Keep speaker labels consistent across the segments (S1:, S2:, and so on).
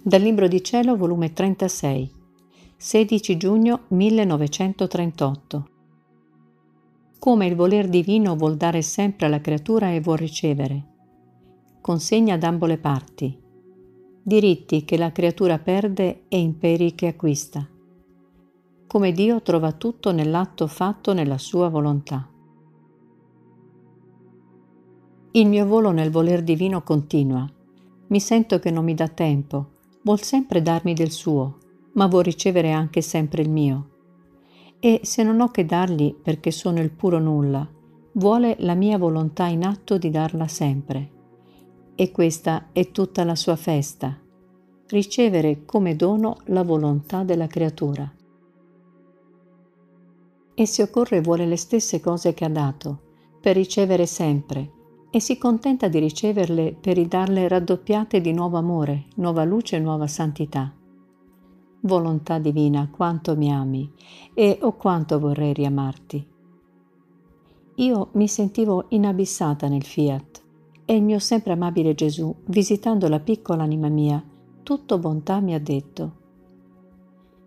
S1: Dal Libro di Cielo, volume 36, 16 giugno 1938. Come il voler divino vuol dare sempre alla creatura e vuol ricevere. Consegna ad ambo le parti. Diritti che la creatura perde e imperi che acquista. Come Dio trova tutto nell'atto fatto nella sua volontà. Il mio volo nel voler divino continua. Mi sento che non mi dà tempo vuol sempre darmi del suo, ma vuol ricevere anche sempre il mio. E se non ho che dargli perché sono il puro nulla, vuole la mia volontà in atto di darla sempre. E questa è tutta la sua festa, ricevere come dono la volontà della creatura. E se occorre vuole le stesse cose che ha dato, per ricevere sempre, e si contenta di riceverle per ridarle raddoppiate di nuovo amore, nuova luce e nuova santità. Volontà divina, quanto mi ami e o oh, quanto vorrei riamarti. Io mi sentivo inabissata nel fiat e il mio sempre amabile Gesù, visitando la piccola anima mia, tutto bontà mi ha detto,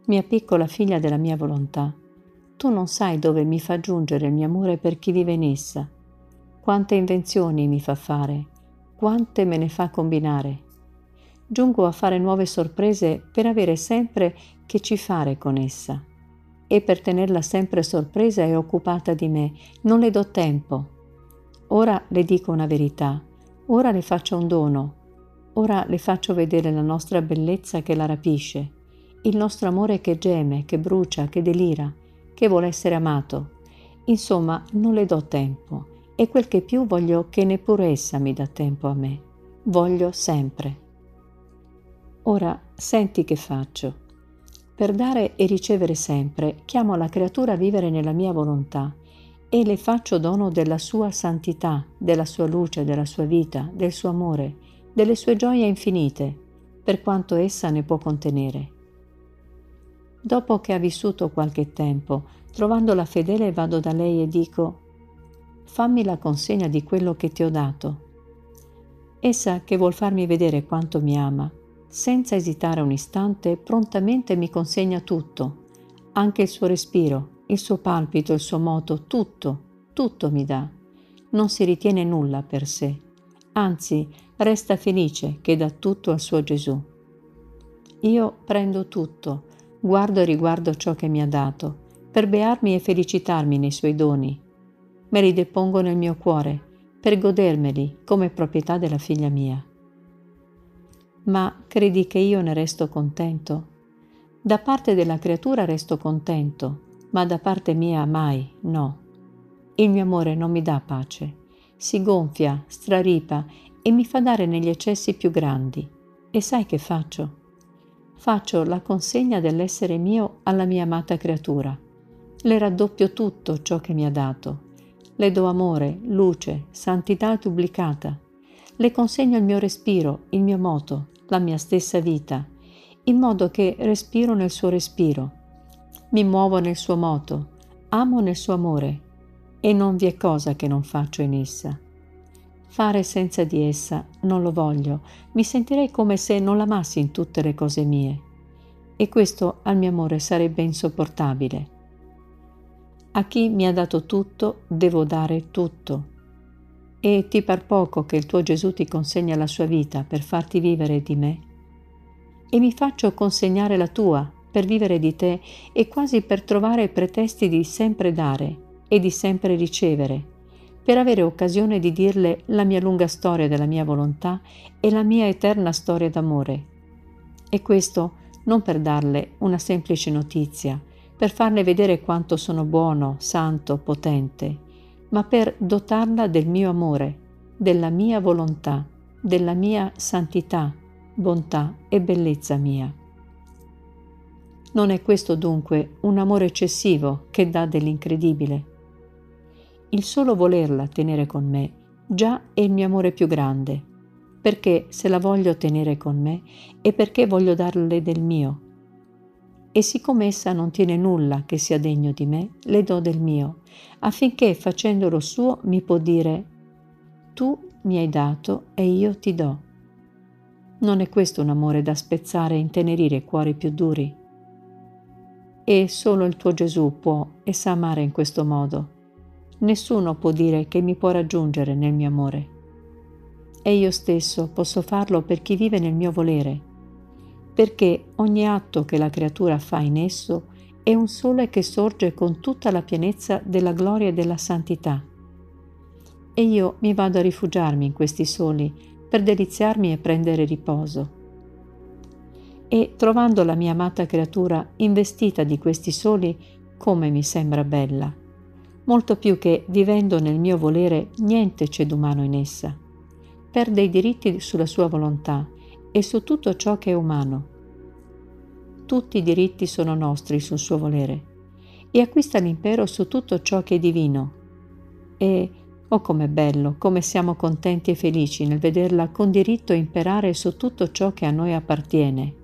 S1: mia piccola figlia della mia volontà, tu non sai dove mi fa giungere il mio amore per chi vive in essa quante invenzioni mi fa fare, quante me ne fa combinare. Giungo a fare nuove sorprese per avere sempre che ci fare con essa. E per tenerla sempre sorpresa e occupata di me, non le do tempo. Ora le dico una verità, ora le faccio un dono, ora le faccio vedere la nostra bellezza che la rapisce, il nostro amore che geme, che brucia, che delira, che vuole essere amato. Insomma, non le do tempo e quel che più voglio che neppure essa mi dà tempo a me. Voglio sempre. Ora senti che faccio. Per dare e ricevere sempre, chiamo la creatura a vivere nella mia volontà e le faccio dono della sua santità, della sua luce, della sua vita, del suo amore, delle sue gioie infinite, per quanto essa ne può contenere. Dopo che ha vissuto qualche tempo, trovandola fedele vado da lei e dico fammi la consegna di quello che ti ho dato. Essa che vuol farmi vedere quanto mi ama, senza esitare un istante, prontamente mi consegna tutto, anche il suo respiro, il suo palpito, il suo moto, tutto, tutto mi dà. Non si ritiene nulla per sé, anzi resta felice che dà tutto al suo Gesù. Io prendo tutto, guardo e riguardo ciò che mi ha dato, per bearmi e felicitarmi nei suoi doni, me li depongo nel mio cuore per godermeli come proprietà della figlia mia. Ma credi che io ne resto contento? Da parte della creatura resto contento, ma da parte mia mai, no. Il mio amore non mi dà pace, si gonfia, straripa e mi fa dare negli eccessi più grandi. E sai che faccio? Faccio la consegna dell'essere mio alla mia amata creatura. Le raddoppio tutto ciò che mi ha dato le do amore, luce, santità duplicata. Le consegno il mio respiro, il mio moto, la mia stessa vita, in modo che respiro nel suo respiro. Mi muovo nel suo moto, amo nel suo amore, e non vi è cosa che non faccio in essa. Fare senza di essa non lo voglio, mi sentirei come se non l'amassi in tutte le cose mie. E questo al mio amore sarebbe insopportabile. A chi mi ha dato tutto devo dare tutto. E ti par poco che il tuo Gesù ti consegna la sua vita per farti vivere di me? E mi faccio consegnare la tua per vivere di te e quasi per trovare pretesti di sempre dare e di sempre ricevere, per avere occasione di dirle la mia lunga storia della mia volontà e la mia eterna storia d'amore. E questo non per darle una semplice notizia, per farle vedere quanto sono buono, santo, potente, ma per dotarla del mio amore, della mia volontà, della mia santità, bontà e bellezza mia. Non è questo dunque un amore eccessivo che dà dell'incredibile? Il solo volerla tenere con me già è il mio amore più grande, perché se la voglio tenere con me è perché voglio darle del mio, e siccome essa non tiene nulla che sia degno di me, le do del mio, affinché facendolo suo mi può dire, tu mi hai dato e io ti do. Non è questo un amore da spezzare e intenerire cuori più duri? E solo il tuo Gesù può e sa amare in questo modo. Nessuno può dire che mi può raggiungere nel mio amore. E io stesso posso farlo per chi vive nel mio volere, perché ogni atto che la creatura fa in esso è un sole che sorge con tutta la pienezza della gloria e della santità. E io mi vado a rifugiarmi in questi soli per deliziarmi e prendere riposo. E trovando la mia amata creatura investita di questi soli, come mi sembra bella, molto più che vivendo nel mio volere niente c'è d'umano in essa. Perde i diritti sulla sua volontà e su tutto ciò che è umano tutti i diritti sono nostri sul suo volere e acquista l'impero su tutto ciò che è divino. E, oh com'è bello, come siamo contenti e felici nel vederla con diritto imperare su tutto ciò che a noi appartiene.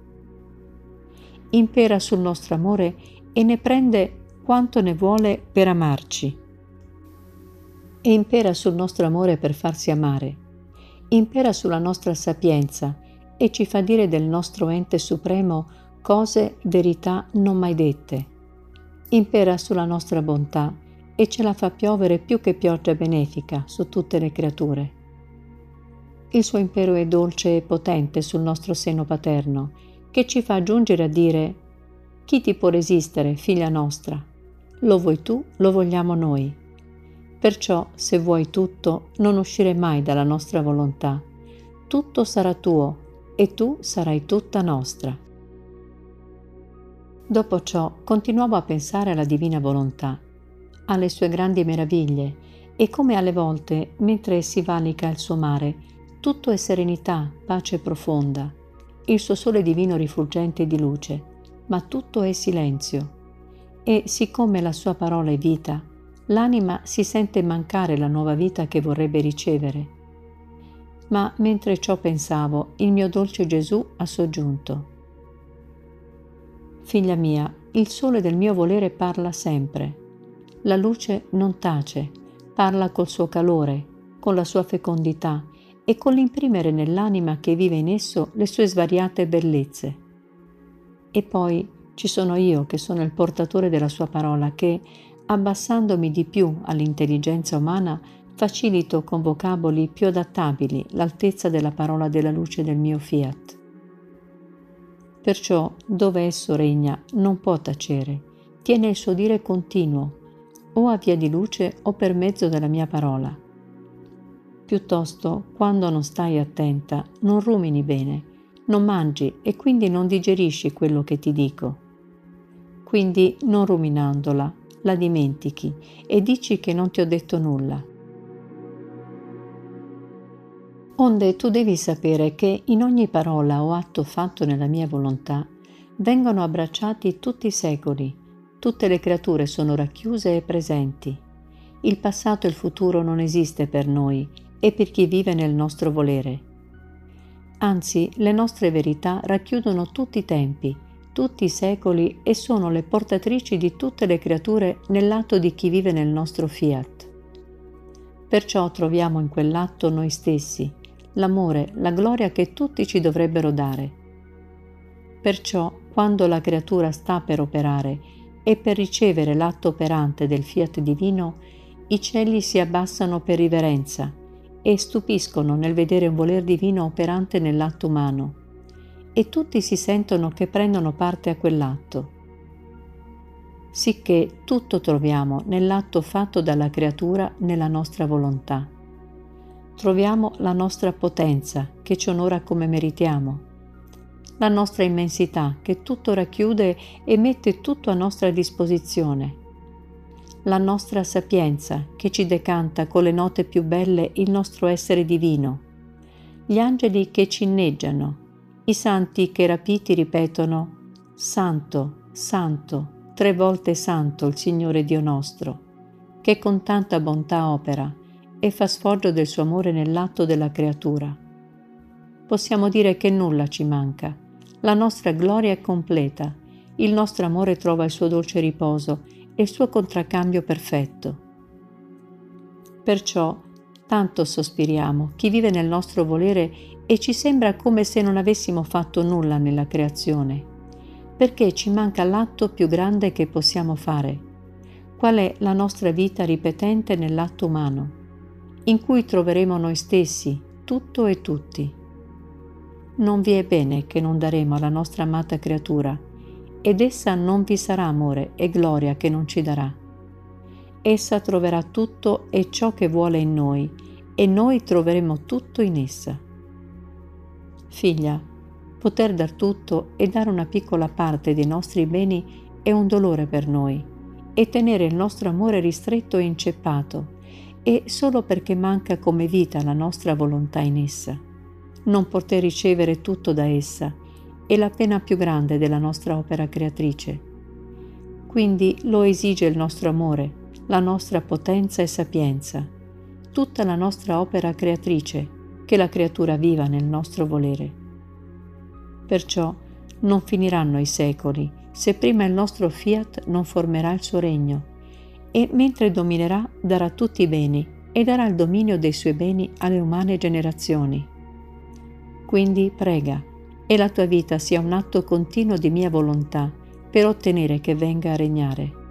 S1: Impera sul nostro amore e ne prende quanto ne vuole per amarci. E impera sul nostro amore per farsi amare. Impera sulla nostra sapienza e ci fa dire del nostro ente supremo cose, verità non mai dette. Impera sulla nostra bontà e ce la fa piovere più che pioggia benefica su tutte le creature. Il suo impero è dolce e potente sul nostro seno paterno, che ci fa giungere a dire chi ti può resistere, figlia nostra? Lo vuoi tu, lo vogliamo noi. Perciò, se vuoi tutto, non uscire mai dalla nostra volontà. Tutto sarà tuo e tu sarai tutta nostra. Dopo ciò continuavo a pensare alla divina volontà, alle sue grandi meraviglie e come alle volte, mentre si valica il suo mare, tutto è serenità, pace profonda, il suo sole divino rifulgente di luce, ma tutto è silenzio. E siccome la sua parola è vita, l'anima si sente mancare la nuova vita che vorrebbe ricevere. Ma mentre ciò pensavo, il mio dolce Gesù ha soggiunto. Figlia mia, il sole del mio volere parla sempre. La luce non tace, parla col suo calore, con la sua fecondità e con l'imprimere nell'anima che vive in esso le sue svariate bellezze. E poi ci sono io che sono il portatore della sua parola che, abbassandomi di più all'intelligenza umana, facilito con vocaboli più adattabili l'altezza della parola della luce del mio fiat. Perciò dove esso regna non può tacere, tiene il suo dire continuo, o a via di luce o per mezzo della mia parola. Piuttosto, quando non stai attenta, non rumini bene, non mangi e quindi non digerisci quello che ti dico. Quindi, non ruminandola, la dimentichi e dici che non ti ho detto nulla. Onde tu devi sapere che in ogni parola o atto fatto nella mia volontà vengono abbracciati tutti i secoli, tutte le creature sono racchiuse e presenti. Il passato e il futuro non esiste per noi e per chi vive nel nostro volere. Anzi, le nostre verità racchiudono tutti i tempi, tutti i secoli e sono le portatrici di tutte le creature nell'atto di chi vive nel nostro fiat. Perciò troviamo in quell'atto noi stessi, l'amore, la gloria che tutti ci dovrebbero dare. Perciò, quando la creatura sta per operare e per ricevere l'atto operante del fiat divino, i cieli si abbassano per riverenza e stupiscono nel vedere un voler divino operante nell'atto umano, e tutti si sentono che prendono parte a quell'atto. Sicché tutto troviamo nell'atto fatto dalla creatura nella nostra volontà troviamo la nostra potenza che ci onora come meritiamo, la nostra immensità che tutto racchiude e mette tutto a nostra disposizione, la nostra sapienza che ci decanta con le note più belle il nostro essere divino, gli angeli che ci inneggiano, i santi che rapiti ripetono Santo, Santo, tre volte Santo il Signore Dio nostro, che con tanta bontà opera e fa sfoggio del suo amore nell'atto della creatura. Possiamo dire che nulla ci manca, la nostra gloria è completa, il nostro amore trova il suo dolce riposo e il suo contraccambio perfetto. Perciò tanto sospiriamo chi vive nel nostro volere e ci sembra come se non avessimo fatto nulla nella creazione, perché ci manca l'atto più grande che possiamo fare, qual è la nostra vita ripetente nell'atto umano, in cui troveremo noi stessi, tutto e tutti. Non vi è bene che non daremo alla nostra amata creatura, ed essa non vi sarà amore e gloria che non ci darà. Essa troverà tutto e ciò che vuole in noi, e noi troveremo tutto in essa. Figlia, poter dar tutto e dare una piccola parte dei nostri beni è un dolore per noi, e tenere il nostro amore ristretto e inceppato, e solo perché manca come vita la nostra volontà in essa. Non poter ricevere tutto da essa è la pena più grande della nostra opera creatrice. Quindi lo esige il nostro amore, la nostra potenza e sapienza, tutta la nostra opera creatrice, che la creatura viva nel nostro volere. Perciò non finiranno i secoli se prima il nostro fiat non formerà il suo regno e mentre dominerà darà tutti i beni e darà il dominio dei suoi beni alle umane generazioni. Quindi prega e la tua vita sia un atto continuo di mia volontà per ottenere che venga a regnare.